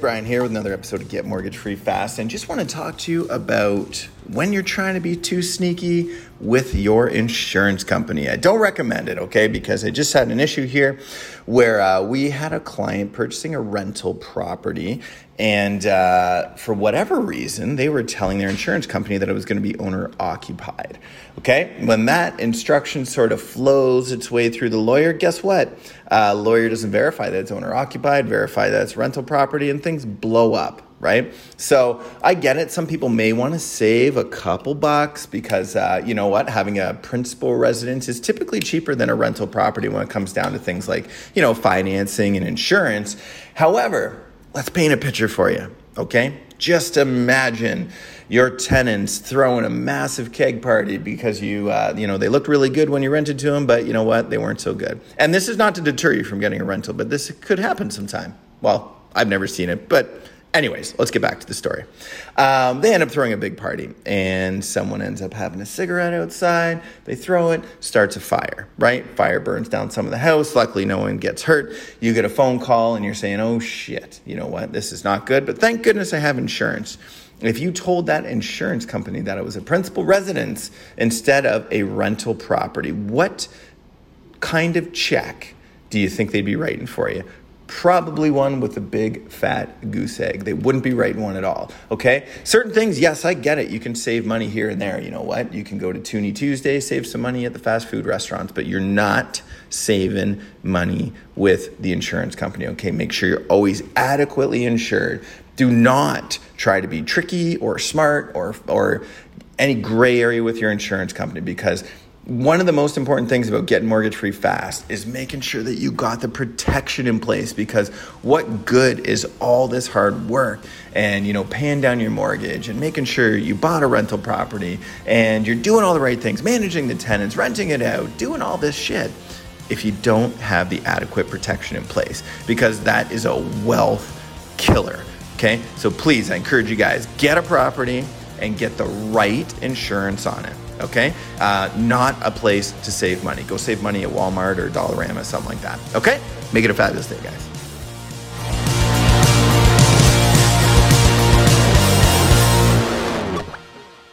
Brian here with another episode of Get Mortgage Free Fast, and just want to talk to you about when you're trying to be too sneaky with your insurance company. I don't recommend it, okay? Because I just had an issue here where uh, we had a client purchasing a rental property, and uh, for whatever reason, they were telling their insurance company that it was going to be owner occupied. Okay, when that instruction sort of flows its way through the lawyer, guess what? Uh, lawyer doesn't verify that it's owner occupied, verify that it's rental property, and things blow up right? So I get it. Some people may want to save a couple bucks because, uh, you know what, having a principal residence is typically cheaper than a rental property when it comes down to things like, you know, financing and insurance. However, let's paint a picture for you, okay? Just imagine your tenants throwing a massive keg party because you, uh, you know, they looked really good when you rented to them, but you know what? They weren't so good. And this is not to deter you from getting a rental, but this could happen sometime. Well, I've never seen it, but Anyways, let's get back to the story. Um, they end up throwing a big party, and someone ends up having a cigarette outside. They throw it, starts a fire, right? Fire burns down some of the house. Luckily, no one gets hurt. You get a phone call, and you're saying, oh shit, you know what? This is not good, but thank goodness I have insurance. If you told that insurance company that it was a principal residence instead of a rental property, what kind of check do you think they'd be writing for you? Probably one with a big fat goose egg. They wouldn't be writing one at all. Okay? Certain things, yes, I get it. You can save money here and there. You know what? You can go to Toonie Tuesday, save some money at the fast food restaurants, but you're not saving money with the insurance company. Okay? Make sure you're always adequately insured. Do not try to be tricky or smart or or any gray area with your insurance company because one of the most important things about getting mortgage free fast is making sure that you got the protection in place because what good is all this hard work and you know paying down your mortgage and making sure you bought a rental property and you're doing all the right things managing the tenants renting it out doing all this shit if you don't have the adequate protection in place because that is a wealth killer okay? So please i encourage you guys get a property and get the right insurance on it okay? Uh, not a place to save money. Go save money at Walmart or Dollarama, something like that, okay? Make it a fabulous day, guys.